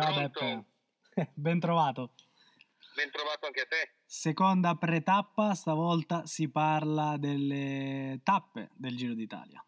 Ciao Pronto? Beppe, ben trovato. Ben trovato anche a te. Seconda pre-tappa, stavolta si parla delle tappe del Giro d'Italia.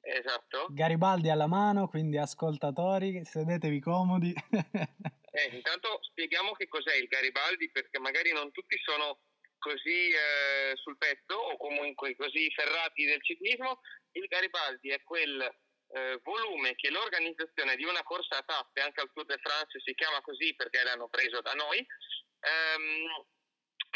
Esatto. Garibaldi alla mano, quindi ascoltatori, sedetevi comodi. eh, intanto spieghiamo che cos'è il Garibaldi perché magari non tutti sono così eh, sul pezzo o comunque così ferrati del ciclismo. Il Garibaldi è quel eh, volume che l'organizzazione di una corsa a tappe, anche al Tour de France si chiama così perché l'hanno preso da noi, ehm,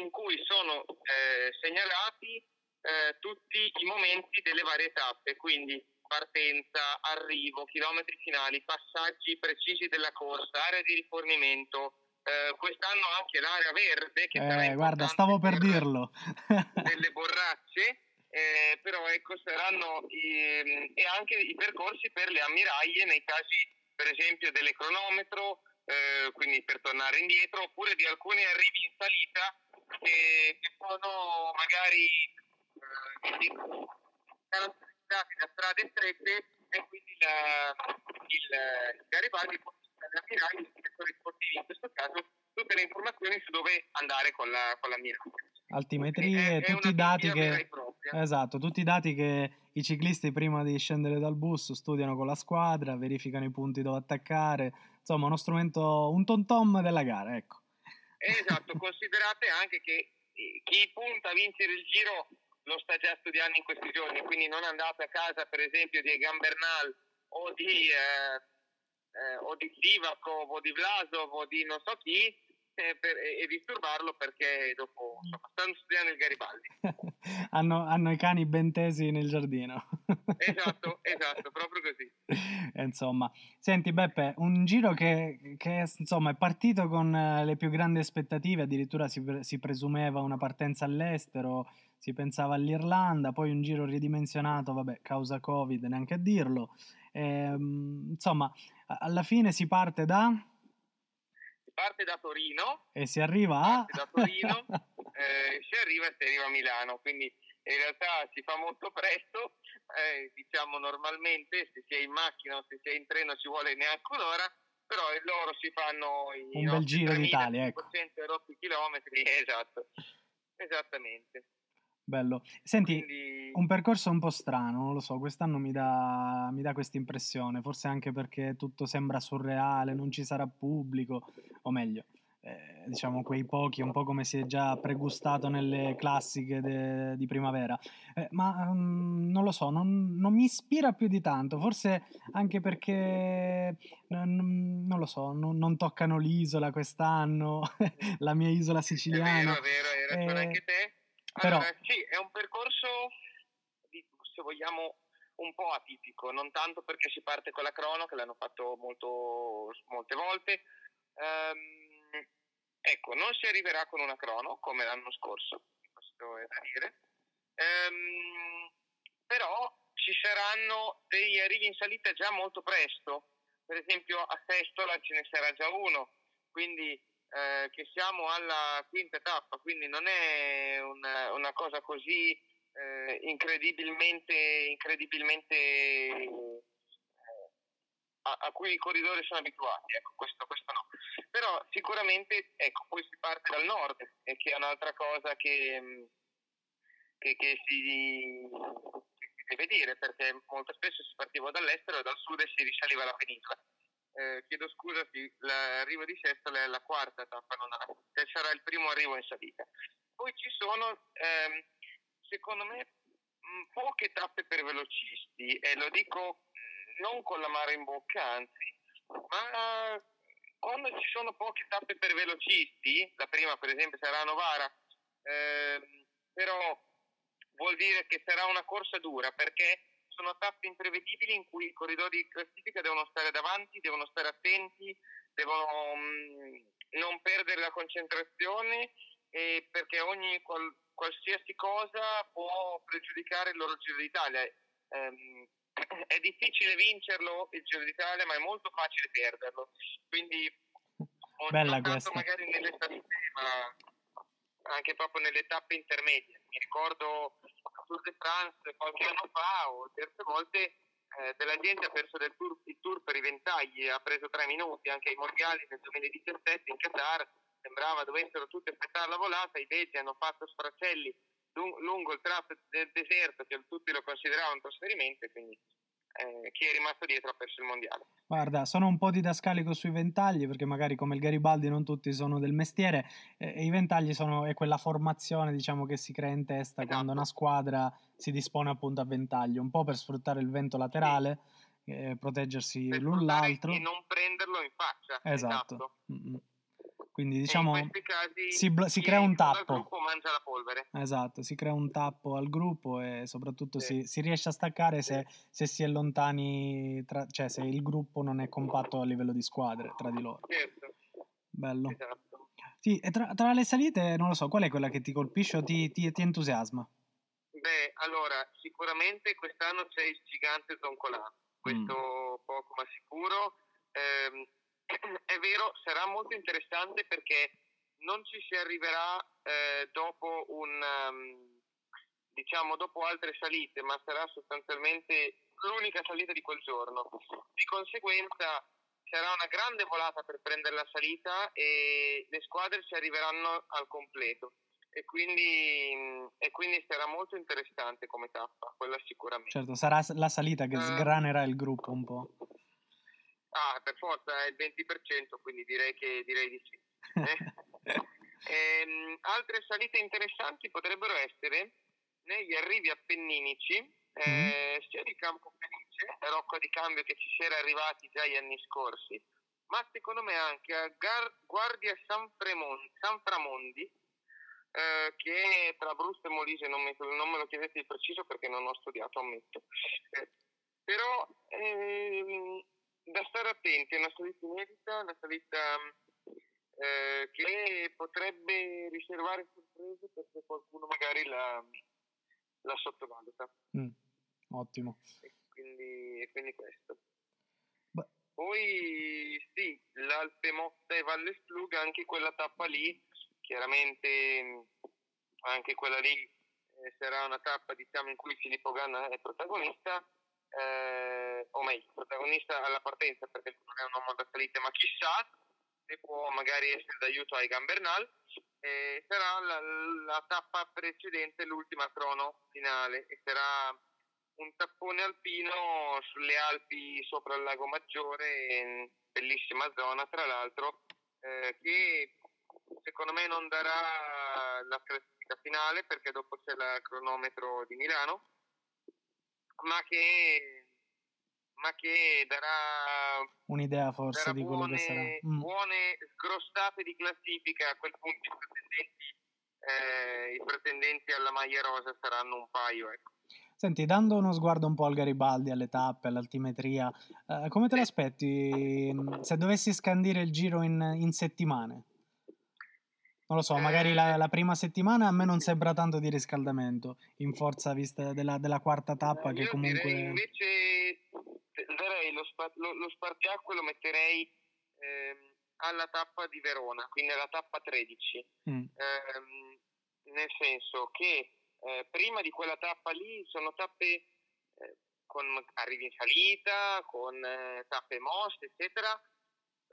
in cui sono eh, segnalati eh, tutti i momenti delle varie tappe, quindi partenza, arrivo, chilometri finali, passaggi precisi della corsa, area di rifornimento. Eh, quest'anno anche l'area verde che eh, guarda, stavo per, per dirlo. delle borracce eh, però ecco saranno i, e anche i percorsi per le ammiraglie nei casi per esempio dell'ecronometro, eh, quindi per tornare indietro, oppure di alcuni arrivi in salita che, che sono magari eh, caratterizzati da strade strette e quindi la, il, il Garibaldi può ammiraglie, i settori sportivi in questo caso, tutte le informazioni su dove andare con la, con l'ammiraglia altimetrie, è, tutti i dati che... Esatto, tutti i dati che i ciclisti prima di scendere dal bus studiano con la squadra, verificano i punti dove attaccare, insomma uno strumento, un tom tom della gara, ecco. Esatto, considerate anche che chi punta a vincere il giro lo sta già studiando in questi giorni, quindi non andate a casa per esempio di Egan Bernal o di, eh, eh, o di Sivakov o di Vlasov o di non so chi, e, per, e, disturbarlo perché dopo insomma, stanno studiando il Garibaldi. hanno, hanno, i cani ben tesi nel giardino. esatto, esatto, proprio così. insomma, senti Beppe, un giro che, che insomma, è partito con eh, le più grandi aspettative, addirittura si, si presumeva una partenza all'estero, si pensava all'Irlanda, poi un giro ridimensionato, vabbè, causa Covid, neanche a dirlo. E, ehm, insomma, alla fine si parte da parte da Torino. E si arriva a? Da Torino eh, si arriva e si arriva a Milano. Quindi in realtà si fa molto presto. Eh, diciamo normalmente se si è in macchina o se si è in treno ci vuole neanche un'ora. Però loro si fanno i un bel giro d'Italia ecco. chilometri. Esatto. Esattamente Bello. Senti, Quindi... un percorso un po' strano, non lo so, quest'anno mi dà, mi dà questa impressione, forse anche perché tutto sembra surreale, non ci sarà pubblico, o meglio, eh, diciamo quei pochi, un po' come si è già pregustato nelle classiche de, di primavera. Eh, ma um, non lo so, non, non, mi ispira più di tanto, forse anche perché non, non lo so, non, non, toccano l'isola quest'anno, la mia isola siciliana. È vero, è vero, hai ragione eh, anche te. Però... Allora, sì, è un percorso, se vogliamo, un po' atipico, non tanto perché si parte con la crono, che l'hanno fatto molto, molte volte. Um, ecco, non si arriverà con una crono come l'anno scorso, questo è da dire. Um, però ci saranno degli arrivi in salita già molto presto. Per esempio a Sestola ce ne sarà già uno, quindi eh, che siamo alla quinta tappa, quindi non è una, una cosa così eh, incredibilmente, incredibilmente eh, a, a, cui i corridori sono abituati, ecco, questo, questo no. Però sicuramente ecco, poi si parte dal nord, e che è un'altra cosa che, che, che, si, che si deve dire, perché molto spesso si partiva dall'estero e dal sud e si risaliva la penisola eh, chiedo scusa, l'arrivo di Sestola è la quarta tappa, non la, sarà il primo arrivo in salita. Poi ci sono, ehm, secondo me, poche tappe per velocisti e lo dico non con la mare in bocca, anzi, ma quando ci sono poche tappe per velocisti, la prima per esempio sarà a Novara, ehm, però vuol dire che sarà una corsa dura perché sono tappe imprevedibili in cui i corridori di classifica devono stare davanti, devono stare attenti, devono mh, mm, non perdere la concentrazione eh, perché ogni qual, qualsiasi cosa può pregiudicare il loro Giro d'Italia. Eh, è difficile vincerlo il Giro d'Italia, ma è molto facile perderlo. Quindi Bella tanto magari nelle salite, ma anche proprio nelle tappe intermedie. Mi ricordo Tour de France qualche anno fa o terze volte eh, della gente ha perso tour, il tour per i ventagli, ha preso tre minuti anche ai mondiali nel 2017 in Qatar, sembrava dovessero tutti aspettare la volata, i veti hanno fatto sfracelli lungo il tratto del deserto che tutti lo consideravano un trasferimento quindi eh, chi è rimasto dietro ha perso il mondiale. Guarda, sono un po' didascalico sui ventagli perché magari come il Garibaldi non tutti sono del mestiere eh, e i ventagli sono è quella formazione diciamo che si crea in testa esatto. quando una squadra si dispone appunto a ventaglio, un po' per sfruttare il vento laterale, sì. eh, proteggersi l'un l'altro e non prenderlo in faccia. Esatto. esatto. Mm-hmm. Quindi diciamo si, si crea un tappo. Il gruppo mangia la polvere. Esatto, si crea un tappo al gruppo e soprattutto sì. si, si, riesce a staccare se, se, si è lontani, tra, cioè se il gruppo non è compatto a livello di squadre tra di loro. Certo. Bello. Esatto. Sì, e tra, tra, le salite, non lo so, qual è quella che ti colpisce o ti, ti, ti entusiasma? Beh, allora, sicuramente quest'anno c'è il gigante Zoncolan, questo mm. poco ma sicuro. Eh, è vero, sarà molto interessante perché non ci si arriverà eh, dopo un um, diciamo dopo altre salite, ma sarà sostanzialmente l'unica salita di quel giorno. Di conseguenza sarà una grande volata per prendere la salita e le squadre ci arriveranno al completo. E quindi, e quindi sarà molto interessante come tappa, quella sicuramente. Certo, sarà la salita che uh, sgranerà il gruppo un po'. Ah, per forza è il 20%, quindi direi, che, direi di sì. ehm, altre salite interessanti potrebbero essere negli arrivi appenninici, eh, mm. sia di Campo Felice, Rocco di Cambio che ci si era arrivati già gli anni scorsi, ma secondo me anche a Gar- Guardia San, Fremon- San Framondi, eh, che è tra Abruzzo e Molise, non, me, non me lo chiedete di preciso perché non ho studiato, ammetto. Eh, però ehm, da stare attenti, è una salita inedita, una salita eh, che potrebbe riservare sorprese perché qualcuno magari la, la sottovaluta. Mm, ottimo. E quindi, e quindi questo. Beh. Poi sì, l'Alpe Motta e Valle Splug, anche quella tappa lì, chiaramente anche quella lì eh, sarà una tappa diciamo, in cui Filippo Ganna è protagonista eh, o meglio, protagonista alla partenza perché non è un uomo da salita, ma chissà se può magari essere d'aiuto ai Gambernal. Eh, sarà la, la, tappa precedente, l'ultima crono finale, e sarà un tappone alpino sulle Alpi sopra il Lago Maggiore, bellissima zona tra l'altro, eh, che secondo me non darà la classifica finale perché dopo c'è il cronometro di Milano ma che, ma che darà un'idea forse darà di quello buone, che sarà. Mm. Buone scrostate di classifica, a quel punto i pretendenti, eh, i pretendenti alla maglia rosa saranno un paio. Ecco. Senti, dando uno sguardo un po' al Garibaldi, alle tappe, all'altimetria, eh, come te l'aspetti se dovessi scandire il giro in, in settimane? non lo so, magari la, la, prima settimana a me non sembra tanto di riscaldamento, in forza vista della, della quarta tappa che comunque... Direi invece lo, spa, lo, lo spartiacque lo metterei ehm, alla tappa di Verona, quindi alla tappa 13, mm. ehm, nel senso che eh, prima di quella tappa lì sono tappe eh, con arrivi in salita, con eh, tappe mosse, eccetera,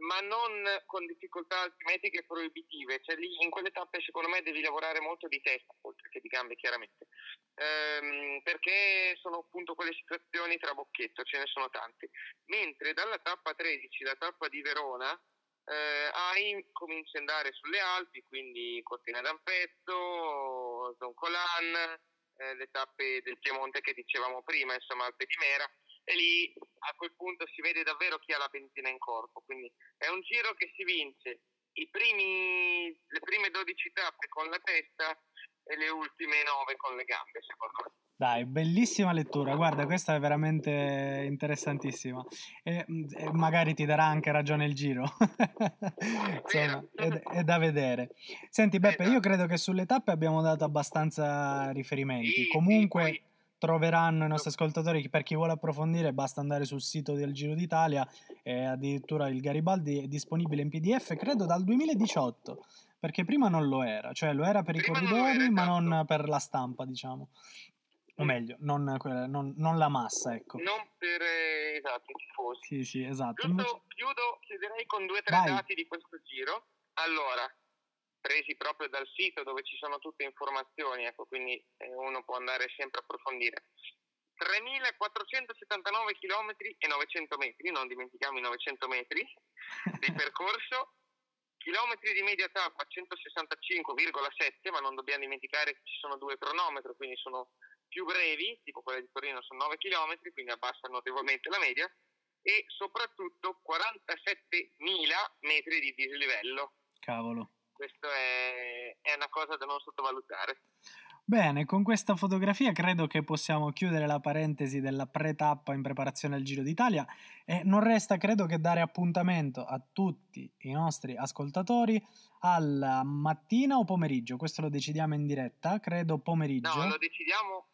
ma non con difficoltà altimetriche proibitive, cioè lì in quelle tappe secondo me devi lavorare molto di testa oltre che di gambe chiaramente, ehm, perché sono appunto quelle situazioni tra bocchetto, ce ne sono tante, mentre dalla tappa 13, la tappa di Verona, eh, hai cominci ad andare sulle Alpi, quindi Cortina d'Ampezzo, Zoncolan, eh, le tappe del Piemonte che dicevamo prima, insomma Alpe di Mera, e lì a quel punto si vede davvero chi ha la benzina in corpo. Quindi è un giro che si vince primi, le prime 12 tappe con la testa e le ultime 9 con le gambe, secondo me. Dai, bellissima lettura, guarda, questa è veramente interessantissima e, e magari ti darà anche ragione il giro, insomma, è, è, da vedere. Senti Beppe, io credo che sulle tappe abbiamo dato abbastanza riferimenti, comunque... Troveranno i nostri ascoltatori. Per chi vuole approfondire, basta andare sul sito del Giro d'Italia. E addirittura il Garibaldi è disponibile in PDF, credo dal 2018, perché prima non lo era, cioè lo era per prima i corridori, non ma non esatto. per la stampa, diciamo. O meglio, non, non, non la massa, ecco. Non per eh, esatto, i tifosi. Sì, sì, esatto. Chiudo, chiudo, chiuderei con due o tre Vai. dati di questo giro. Allora, presi proprio dal sito dove ci sono tutte informazioni, ecco, quindi eh, uno può andare sempre a approfondire. 3.479 km e 900 metri, non dimentichiamo i 900 metri di percorso, chilometri di media tappa 165,7, ma non dobbiamo dimenticare che ci sono due cronometri, quindi sono più brevi, tipo quella di Torino sono 9 km, quindi abbassa notevolmente la media, e soprattutto 47.000 metri di dislivello. Cavolo. Questo è, è una cosa da non sottovalutare. Bene, con questa fotografia credo che possiamo chiudere la parentesi della pre-tappa in preparazione al Giro d'Italia e non resta credo che dare appuntamento a tutti i nostri ascoltatori alla mattina o pomeriggio, questo lo decidiamo in diretta, credo pomeriggio. No, lo decidiamo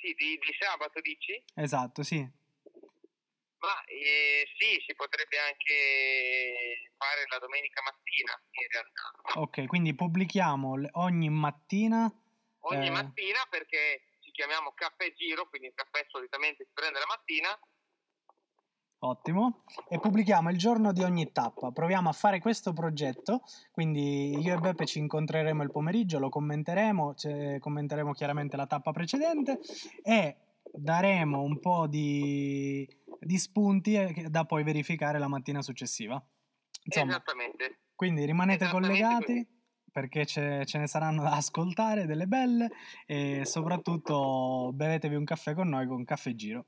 sì, di, di sabato dici? Esatto, sì. Ma eh, sì, si potrebbe anche fare la domenica mattina in realtà. Ok, quindi pubblichiamo ogni mattina ogni eh... mattina perché ci chiamiamo caffè giro, quindi il caffè solitamente si prende la mattina. Ottimo, e pubblichiamo il giorno di ogni tappa. Proviamo a fare questo progetto, quindi io e Beppe ci incontreremo il pomeriggio, lo commenteremo, commenteremo chiaramente la tappa precedente e daremo un po' di, di spunti eh, da poi verificare la mattina successiva. Insomma, Esattamente. Quindi rimanete Esattamente collegati. Quindi perché ce, ce, ne saranno da ascoltare delle belle e soprattutto bevetevi un caffè con noi con Caffè Giro.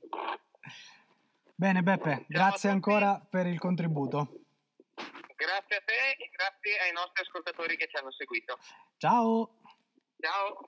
Bene Beppe, grazie ancora per il contributo. Grazie a te e grazie ai nostri ascoltatori che ci hanno seguito. Ciao! Ciao!